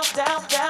down, down, down.